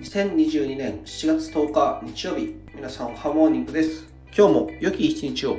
2022年7月10日日曜日皆さんハモーニングです。今日も良き一日を。